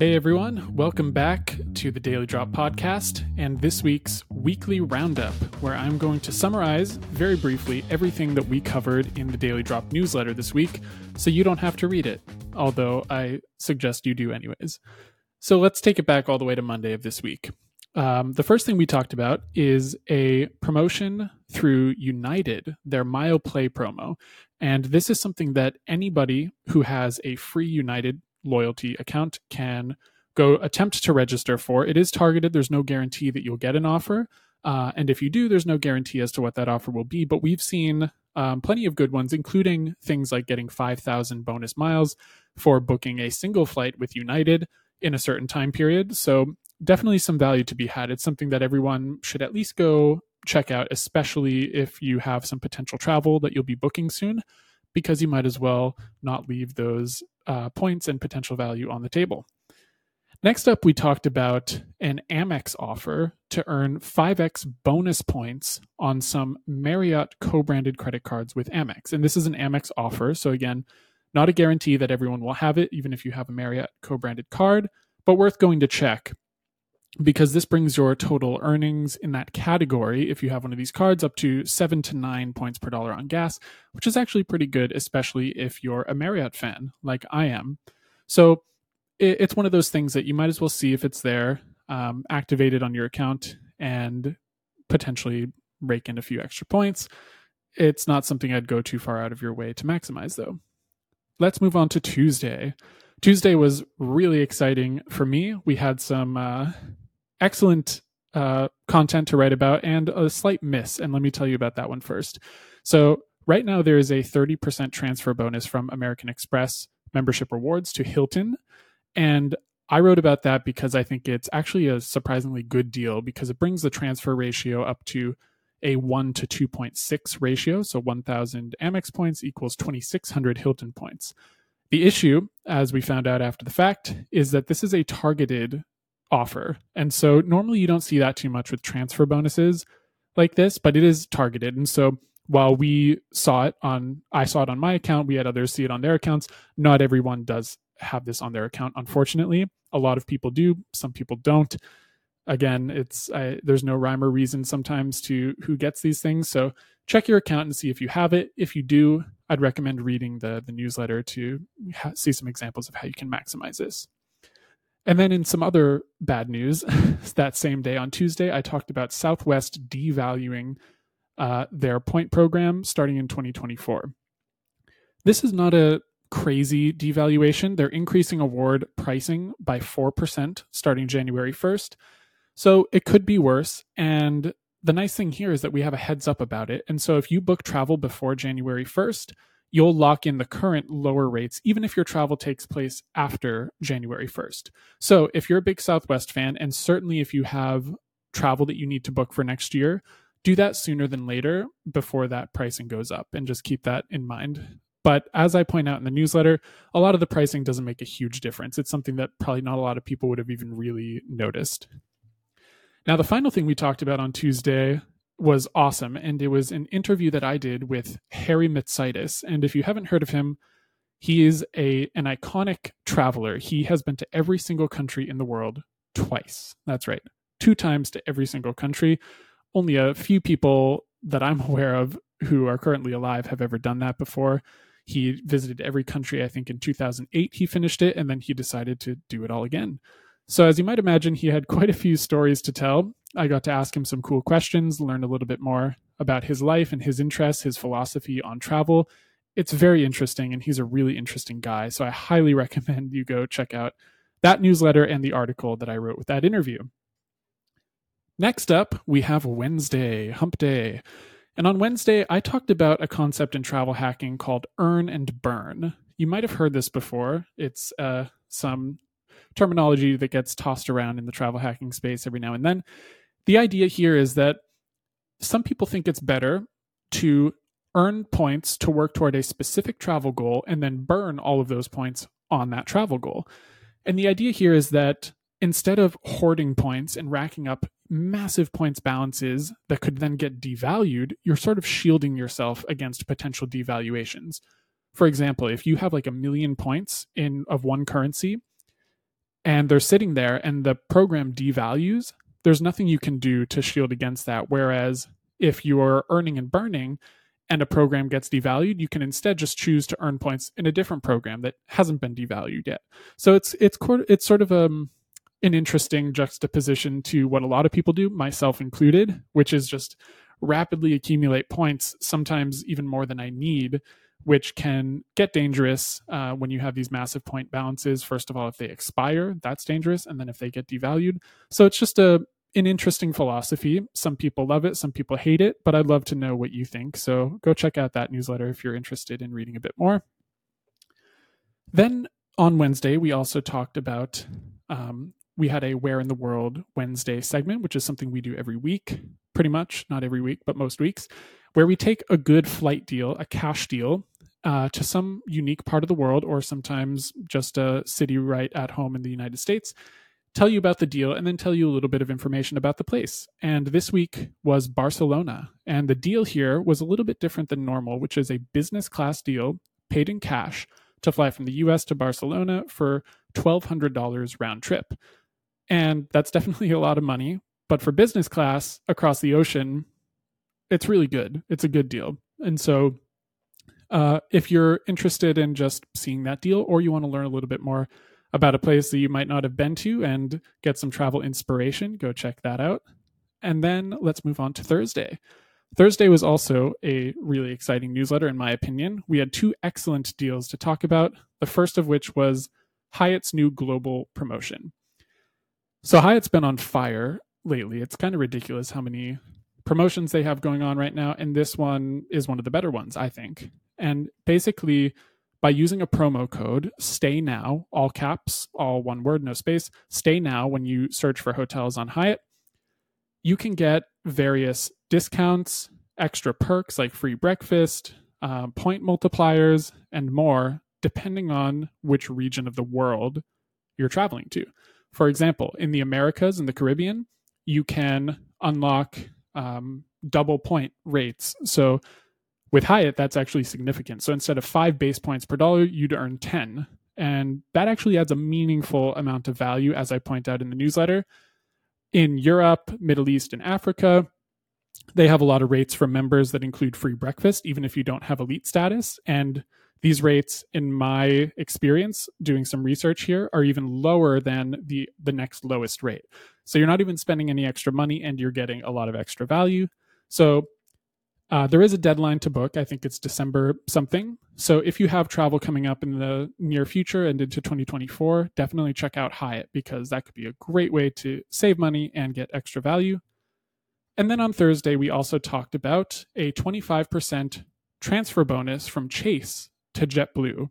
Hey everyone, welcome back to the Daily Drop podcast and this week's weekly roundup, where I'm going to summarize very briefly everything that we covered in the Daily Drop newsletter this week so you don't have to read it, although I suggest you do anyways. So let's take it back all the way to Monday of this week. Um, the first thing we talked about is a promotion through United, their MilePlay promo. And this is something that anybody who has a free United loyalty account can go attempt to register for. It is targeted. There's no guarantee that you'll get an offer. Uh, and if you do, there's no guarantee as to what that offer will be. But we've seen um, plenty of good ones, including things like getting 5,000 bonus miles for booking a single flight with United in a certain time period. So definitely some value to be had. It's something that everyone should at least go check out, especially if you have some potential travel that you'll be booking soon, because you might as well not leave those uh, points and potential value on the table. Next up, we talked about an Amex offer to earn 5x bonus points on some Marriott co branded credit cards with Amex. And this is an Amex offer. So, again, not a guarantee that everyone will have it, even if you have a Marriott co branded card, but worth going to check because this brings your total earnings in that category, if you have one of these cards, up to seven to nine points per dollar on gas, which is actually pretty good, especially if you're a Marriott fan like I am. So it's one of those things that you might as well see if it's there, um, activated on your account, and potentially rake in a few extra points. It's not something I'd go too far out of your way to maximize, though. Let's move on to Tuesday. Tuesday was really exciting for me. We had some uh, excellent uh, content to write about and a slight miss. And let me tell you about that one first. So, right now, there is a 30% transfer bonus from American Express membership rewards to Hilton. And I wrote about that because I think it's actually a surprisingly good deal because it brings the transfer ratio up to a 1 to 2.6 ratio. So 1,000 Amex points equals 2,600 Hilton points. The issue, as we found out after the fact, is that this is a targeted offer. And so normally you don't see that too much with transfer bonuses like this, but it is targeted. And so while we saw it on I saw it on my account, we had others see it on their accounts. Not everyone does have this on their account unfortunately. A lot of people do, some people don't. Again, it's I, there's no rhyme or reason sometimes to who gets these things. So check your account and see if you have it. If you do, I'd recommend reading the the newsletter to ha- see some examples of how you can maximize this. And then in some other bad news, that same day on Tuesday, I talked about Southwest devaluing uh, their point program starting in 2024. This is not a crazy devaluation. They're increasing award pricing by 4% starting January 1st. So it could be worse. And the nice thing here is that we have a heads up about it. And so if you book travel before January 1st, you'll lock in the current lower rates, even if your travel takes place after January 1st. So, if you're a big Southwest fan, and certainly if you have travel that you need to book for next year, do that sooner than later before that pricing goes up, and just keep that in mind. But as I point out in the newsletter, a lot of the pricing doesn't make a huge difference. It's something that probably not a lot of people would have even really noticed. Now, the final thing we talked about on Tuesday was awesome. And it was an interview that I did with Harry Mitsidis. And if you haven't heard of him, he is a an iconic traveler. He has been to every single country in the world twice. That's right. Two times to every single country. Only a few people that I'm aware of who are currently alive have ever done that before. He visited every country, I think in 2008 he finished it, and then he decided to do it all again. So, as you might imagine, he had quite a few stories to tell. I got to ask him some cool questions, learn a little bit more about his life and his interests, his philosophy on travel. It's very interesting, and he's a really interesting guy. So, I highly recommend you go check out that newsletter and the article that I wrote with that interview. Next up, we have Wednesday, Hump Day. And on Wednesday, I talked about a concept in travel hacking called earn and burn. You might have heard this before. It's uh, some terminology that gets tossed around in the travel hacking space every now and then. The idea here is that some people think it's better to earn points to work toward a specific travel goal and then burn all of those points on that travel goal. And the idea here is that instead of hoarding points and racking up massive points balances that could then get devalued, you're sort of shielding yourself against potential devaluations. For example, if you have like a million points in of one currency and they're sitting there and the program devalues, there's nothing you can do to shield against that. Whereas if you're earning and burning and a program gets devalued, you can instead just choose to earn points in a different program that hasn't been devalued yet. So it's it's it's sort of um an interesting juxtaposition to what a lot of people do, myself included, which is just rapidly accumulate points, sometimes even more than I need, which can get dangerous uh, when you have these massive point balances. First of all, if they expire, that's dangerous, and then if they get devalued. So it's just a an interesting philosophy. Some people love it, some people hate it, but I'd love to know what you think. So go check out that newsletter if you're interested in reading a bit more. Then on Wednesday, we also talked about um, we had a Where in the World Wednesday segment, which is something we do every week, pretty much, not every week, but most weeks, where we take a good flight deal, a cash deal, uh, to some unique part of the world, or sometimes just a city right at home in the United States, tell you about the deal, and then tell you a little bit of information about the place. And this week was Barcelona. And the deal here was a little bit different than normal, which is a business class deal paid in cash to fly from the US to Barcelona for $1,200 round trip. And that's definitely a lot of money. But for business class across the ocean, it's really good. It's a good deal. And so, uh, if you're interested in just seeing that deal, or you want to learn a little bit more about a place that you might not have been to and get some travel inspiration, go check that out. And then let's move on to Thursday. Thursday was also a really exciting newsletter, in my opinion. We had two excellent deals to talk about. The first of which was Hyatt's new global promotion. So Hyatt's been on fire lately. It's kind of ridiculous how many promotions they have going on right now. And this one is one of the better ones, I think. And basically, by using a promo code, stay now, all caps, all one word, no space, stay now when you search for hotels on Hyatt, you can get various discounts, extra perks like free breakfast, uh, point multipliers, and more, depending on which region of the world you're traveling to. For example, in the Americas and the Caribbean, you can unlock um, double point rates. So with Hyatt, that's actually significant. So instead of five base points per dollar, you'd earn 10. And that actually adds a meaningful amount of value, as I point out in the newsletter. In Europe, Middle East, and Africa, they have a lot of rates for members that include free breakfast, even if you don't have elite status. And these rates, in my experience, doing some research here, are even lower than the the next lowest rate. So you're not even spending any extra money, and you're getting a lot of extra value. So uh, there is a deadline to book. I think it's December something. So if you have travel coming up in the near future and into 2024, definitely check out Hyatt because that could be a great way to save money and get extra value. And then on Thursday, we also talked about a 25% transfer bonus from Chase to JetBlue.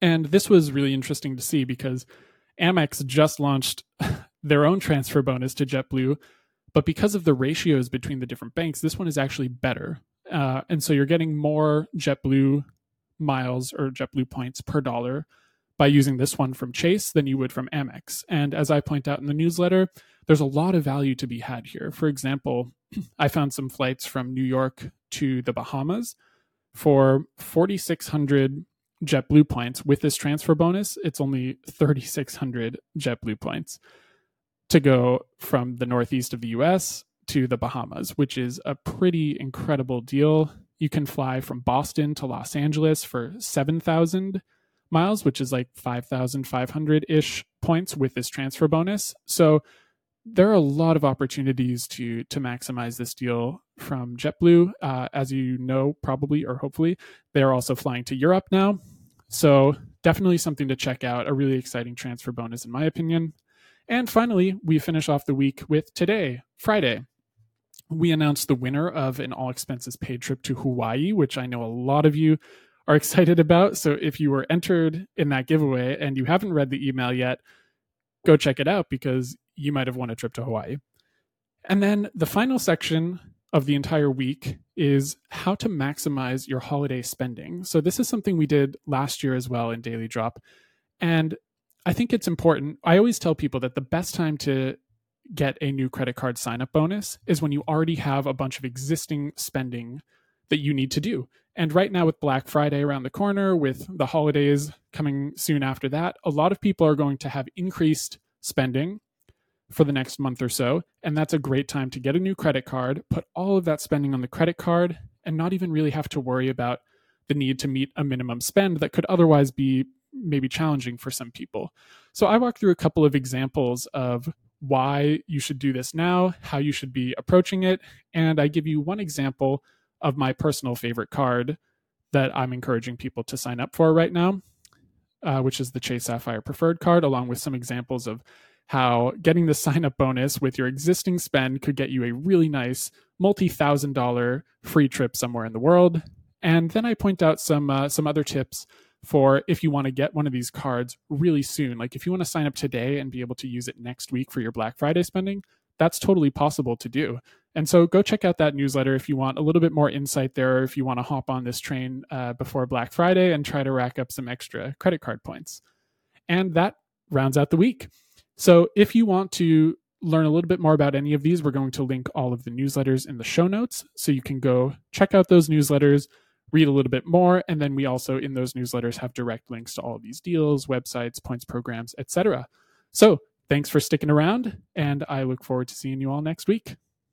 And this was really interesting to see because Amex just launched their own transfer bonus to JetBlue, but because of the ratios between the different banks, this one is actually better. Uh, and so you're getting more JetBlue miles or JetBlue points per dollar by using this one from Chase than you would from Amex. And as I point out in the newsletter, there's a lot of value to be had here. For example, I found some flights from New York to the Bahamas for 4,600 JetBlue points with this transfer bonus, it's only 3,600 JetBlue points to go from the northeast of the US to the Bahamas, which is a pretty incredible deal. You can fly from Boston to Los Angeles for 7,000 miles, which is like 5,500 ish points with this transfer bonus. So there are a lot of opportunities to to maximize this deal from JetBlue. Uh, as you know, probably or hopefully, they're also flying to Europe now. So definitely something to check out. A really exciting transfer bonus, in my opinion. And finally, we finish off the week with today, Friday. We announced the winner of an all expenses paid trip to Hawaii, which I know a lot of you are excited about. So if you were entered in that giveaway and you haven't read the email yet, go check it out because you might have won a trip to Hawaii. And then the final section of the entire week is how to maximize your holiday spending. So, this is something we did last year as well in Daily Drop. And I think it's important. I always tell people that the best time to get a new credit card sign up bonus is when you already have a bunch of existing spending that you need to do. And right now, with Black Friday around the corner, with the holidays coming soon after that, a lot of people are going to have increased spending for the next month or so. And that's a great time to get a new credit card, put all of that spending on the credit card, and not even really have to worry about the need to meet a minimum spend that could otherwise be maybe challenging for some people. So I walk through a couple of examples of why you should do this now, how you should be approaching it, and I give you one example of my personal favorite card that I'm encouraging people to sign up for right now, uh, which is the Chase Sapphire Preferred card, along with some examples of how getting the sign up bonus with your existing spend could get you a really nice multi thousand dollar free trip somewhere in the world. And then I point out some uh, some other tips for if you want to get one of these cards really soon. Like if you want to sign up today and be able to use it next week for your Black Friday spending, that's totally possible to do. And so go check out that newsletter if you want a little bit more insight there, or if you want to hop on this train uh, before Black Friday and try to rack up some extra credit card points. And that rounds out the week. So if you want to learn a little bit more about any of these, we're going to link all of the newsletters in the show notes. So you can go check out those newsletters, read a little bit more, and then we also in those newsletters have direct links to all of these deals, websites, points programs, etc. So thanks for sticking around, and I look forward to seeing you all next week.